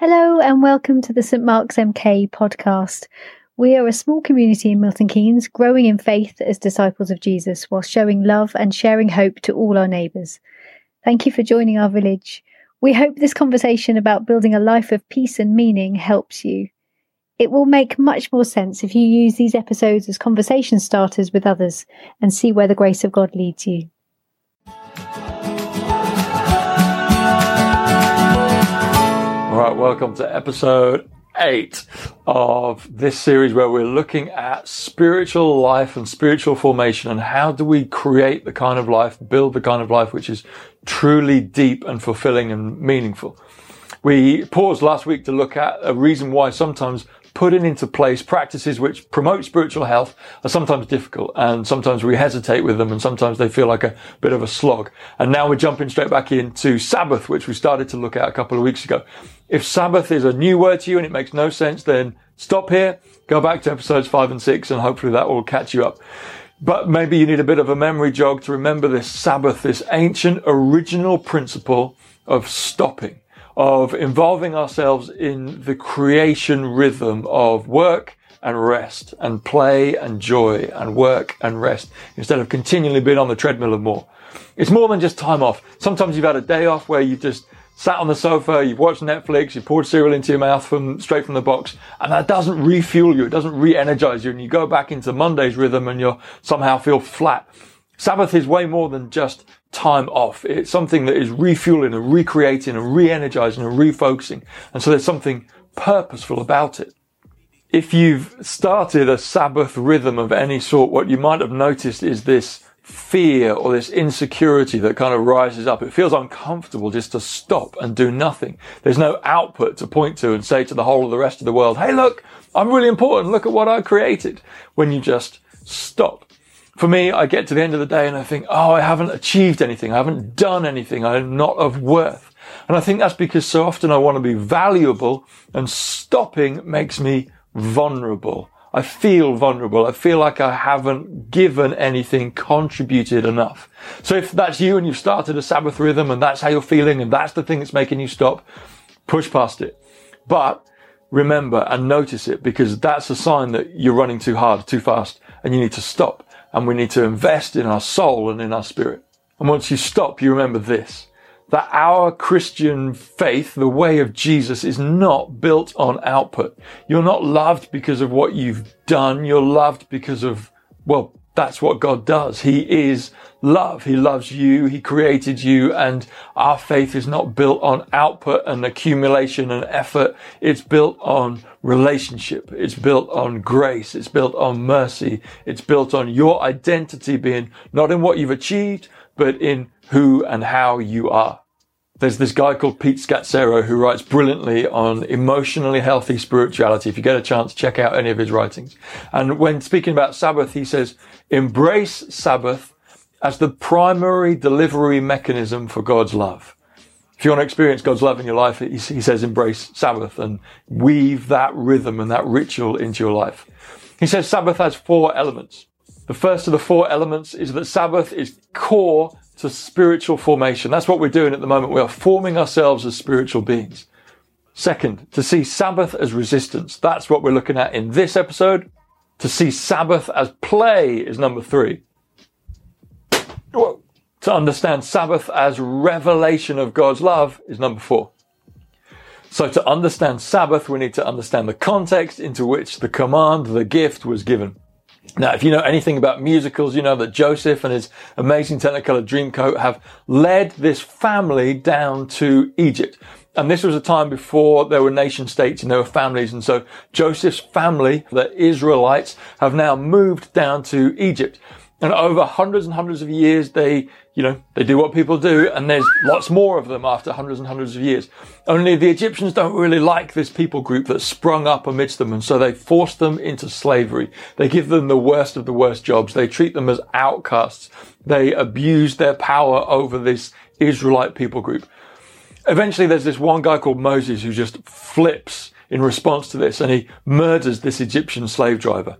Hello, and welcome to the St. Mark's MK podcast. We are a small community in Milton Keynes, growing in faith as disciples of Jesus while showing love and sharing hope to all our neighbours. Thank you for joining our village. We hope this conversation about building a life of peace and meaning helps you. It will make much more sense if you use these episodes as conversation starters with others and see where the grace of God leads you. Right, welcome to episode eight of this series where we're looking at spiritual life and spiritual formation and how do we create the kind of life, build the kind of life which is truly deep and fulfilling and meaningful. We paused last week to look at a reason why sometimes putting into place practices which promote spiritual health are sometimes difficult and sometimes we hesitate with them and sometimes they feel like a bit of a slog. And now we're jumping straight back into Sabbath, which we started to look at a couple of weeks ago. If Sabbath is a new word to you and it makes no sense, then stop here, go back to episodes five and six and hopefully that will catch you up. But maybe you need a bit of a memory jog to remember this Sabbath, this ancient original principle of stopping of involving ourselves in the creation rhythm of work and rest and play and joy and work and rest instead of continually being on the treadmill of more. It's more than just time off. Sometimes you've had a day off where you've just sat on the sofa, you've watched Netflix, you've poured cereal into your mouth from straight from the box, and that doesn't refuel you, it doesn't re-energize you, and you go back into Monday's rhythm and you somehow feel flat. Sabbath is way more than just time off. It's something that is refueling and recreating and re-energizing and refocusing. And so there's something purposeful about it. If you've started a Sabbath rhythm of any sort, what you might have noticed is this fear or this insecurity that kind of rises up. It feels uncomfortable just to stop and do nothing. There's no output to point to and say to the whole of the rest of the world, Hey, look, I'm really important. Look at what I created when you just stop for me, I get to the end of the day and I think, oh, I haven't achieved anything. I haven't done anything. I'm not of worth. And I think that's because so often I want to be valuable and stopping makes me vulnerable. I feel vulnerable. I feel like I haven't given anything, contributed enough. So if that's you and you've started a Sabbath rhythm and that's how you're feeling and that's the thing that's making you stop, push past it. But remember and notice it because that's a sign that you're running too hard, too fast and you need to stop and we need to invest in our soul and in our spirit. And once you stop, you remember this, that our Christian faith, the way of Jesus is not built on output. You're not loved because of what you've done. You're loved because of, well, that's what God does. He is love. He loves you. He created you. And our faith is not built on output and accumulation and effort. It's built on relationship. It's built on grace. It's built on mercy. It's built on your identity being not in what you've achieved, but in who and how you are. There's this guy called Pete Scazzero who writes brilliantly on emotionally healthy spirituality. If you get a chance, check out any of his writings. And when speaking about Sabbath, he says, embrace Sabbath as the primary delivery mechanism for God's love. If you want to experience God's love in your life, he says embrace Sabbath and weave that rhythm and that ritual into your life. He says Sabbath has four elements. The first of the four elements is that Sabbath is core to spiritual formation. That's what we're doing at the moment. We are forming ourselves as spiritual beings. Second, to see Sabbath as resistance. That's what we're looking at in this episode. To see Sabbath as play is number three. To understand Sabbath as revelation of God's love is number four. So to understand Sabbath, we need to understand the context into which the command, the gift was given. Now, if you know anything about musicals, you know that Joseph and his amazing Technicolor Dreamcoat have led this family down to Egypt. And this was a time before there were nation states and there were families. And so Joseph's family, the Israelites, have now moved down to Egypt. And over hundreds and hundreds of years, they, you know, they do what people do, and there's lots more of them after hundreds and hundreds of years. Only the Egyptians don't really like this people group that sprung up amidst them, and so they force them into slavery. They give them the worst of the worst jobs. They treat them as outcasts. They abuse their power over this Israelite people group. Eventually, there's this one guy called Moses who just flips in response to this, and he murders this Egyptian slave driver.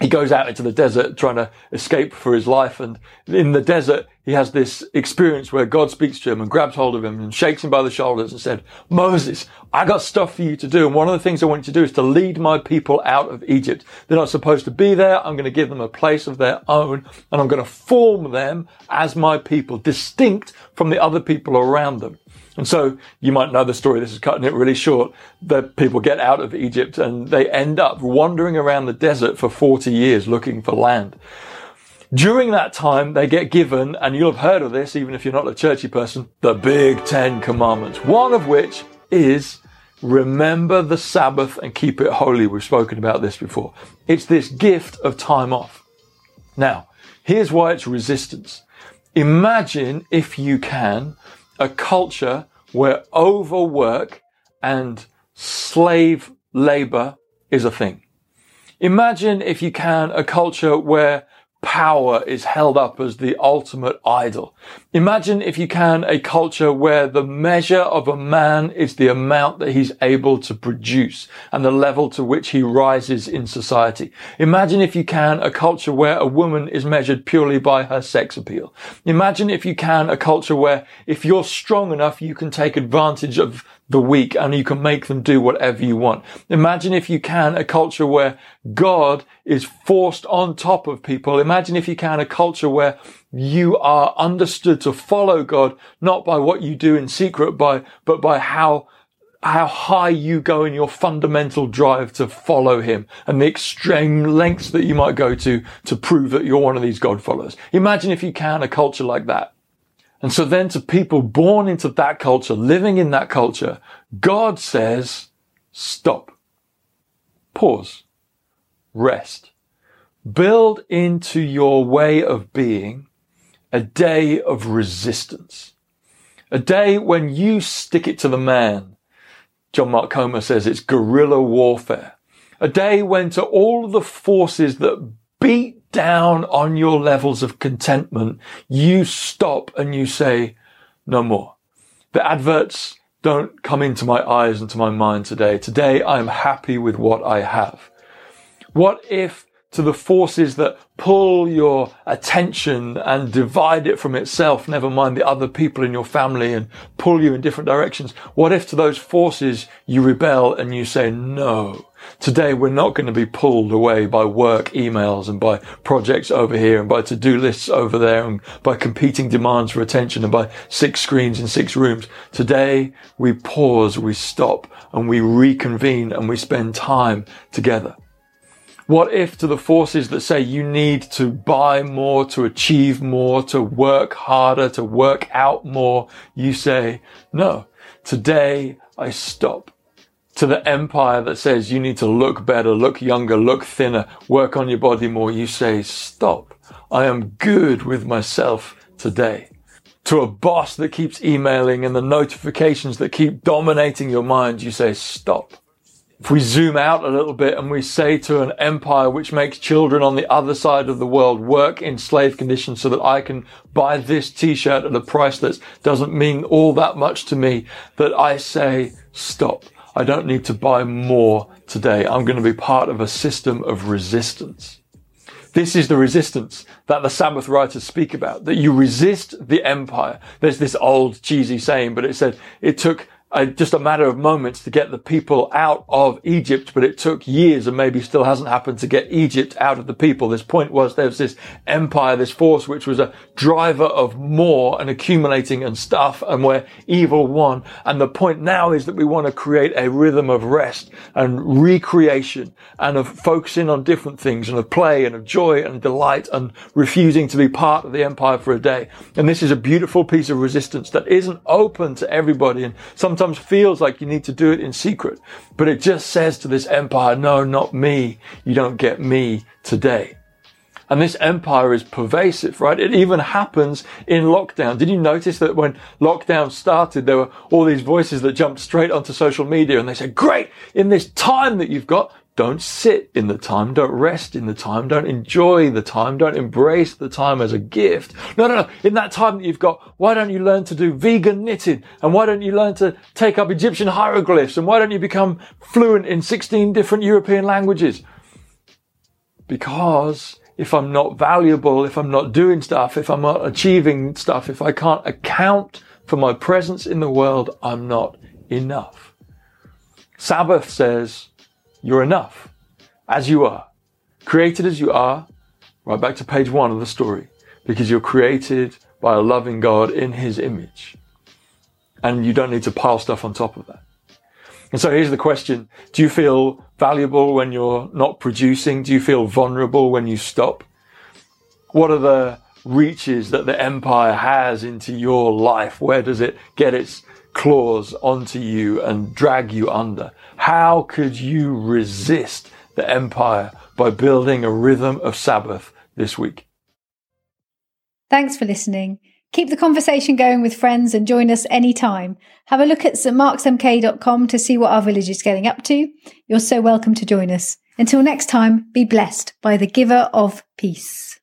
He goes out into the desert trying to escape for his life. And in the desert, he has this experience where God speaks to him and grabs hold of him and shakes him by the shoulders and said, Moses, I got stuff for you to do. And one of the things I want you to do is to lead my people out of Egypt. They're not supposed to be there. I'm going to give them a place of their own and I'm going to form them as my people, distinct from the other people around them. And so you might know the story. This is cutting it really short. The people get out of Egypt and they end up wandering around the desert for 40 years looking for land. During that time, they get given, and you'll have heard of this, even if you're not a churchy person, the big Ten Commandments. One of which is remember the Sabbath and keep it holy. We've spoken about this before. It's this gift of time off. Now, here's why it's resistance. Imagine, if you can, a culture where overwork and slave labor is a thing. Imagine, if you can, a culture where power is held up as the ultimate idol. Imagine, if you can, a culture where the measure of a man is the amount that he's able to produce and the level to which he rises in society. Imagine, if you can, a culture where a woman is measured purely by her sex appeal. Imagine, if you can, a culture where if you're strong enough, you can take advantage of the weak and you can make them do whatever you want. Imagine if you can a culture where God is forced on top of people. Imagine if you can a culture where you are understood to follow God, not by what you do in secret, by, but by how how high you go in your fundamental drive to follow him and the extreme lengths that you might go to to prove that you're one of these God followers. Imagine if you can a culture like that. And so then to people born into that culture, living in that culture, God says, stop, pause, rest, build into your way of being a day of resistance, a day when you stick it to the man. John Mark Comer says it's guerrilla warfare, a day when to all the forces that beat down on your levels of contentment, you stop and you say, no more. The adverts don't come into my eyes and to my mind today. Today I'm happy with what I have. What if to the forces that pull your attention and divide it from itself, never mind the other people in your family and pull you in different directions. What if to those forces you rebel and you say, no, today we're not going to be pulled away by work emails and by projects over here and by to-do lists over there and by competing demands for attention and by six screens in six rooms. Today we pause, we stop and we reconvene and we spend time together. What if to the forces that say you need to buy more, to achieve more, to work harder, to work out more, you say, no, today I stop. To the empire that says you need to look better, look younger, look thinner, work on your body more, you say, stop. I am good with myself today. To a boss that keeps emailing and the notifications that keep dominating your mind, you say, stop if we zoom out a little bit and we say to an empire which makes children on the other side of the world work in slave conditions so that I can buy this t-shirt at a price that doesn't mean all that much to me, that I say, stop. I don't need to buy more today. I'm going to be part of a system of resistance. This is the resistance that the Sabbath writers speak about, that you resist the empire. There's this old cheesy saying, but it said it took just a matter of moments to get the people out of Egypt, but it took years and maybe still hasn't happened to get Egypt out of the people. This point was there was this empire, this force, which was a driver of more and accumulating and stuff and where evil won. And the point now is that we want to create a rhythm of rest and recreation and of focusing on different things and of play and of joy and delight and refusing to be part of the empire for a day. And this is a beautiful piece of resistance that isn't open to everybody and some sometimes feels like you need to do it in secret, but it just says to this empire, no, not me. You don't get me today. And this empire is pervasive, right? It even happens in lockdown. Did you notice that when lockdown started, there were all these voices that jumped straight onto social media and they said, great, in this time that you've got, don't sit in the time. Don't rest in the time. Don't enjoy the time. Don't embrace the time as a gift. No, no, no. In that time that you've got, why don't you learn to do vegan knitting? And why don't you learn to take up Egyptian hieroglyphs? And why don't you become fluent in 16 different European languages? because if I'm not valuable, if I'm not doing stuff, if I'm not achieving stuff, if I can't account for my presence in the world, I'm not enough. Sabbath says you're enough as you are, created as you are, right back to page one of the story, because you're created by a loving God in his image. And you don't need to pile stuff on top of that. And so here's the question. Do you feel valuable when you're not producing? Do you feel vulnerable when you stop? What are the reaches that the empire has into your life? Where does it get its claws onto you and drag you under? How could you resist the empire by building a rhythm of Sabbath this week? Thanks for listening. Keep the conversation going with friends and join us anytime. Have a look at stmarksmk.com to see what our village is getting up to. You're so welcome to join us. Until next time, be blessed by the giver of peace.